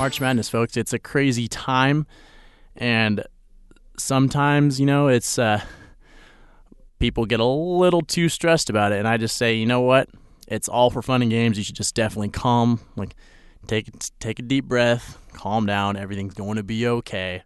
March Madness, folks. It's a crazy time, and sometimes, you know, it's uh, people get a little too stressed about it, and I just say, you know what? It's all for fun and games. You should just definitely calm, like take take a deep breath, calm down. Everything's going to be okay.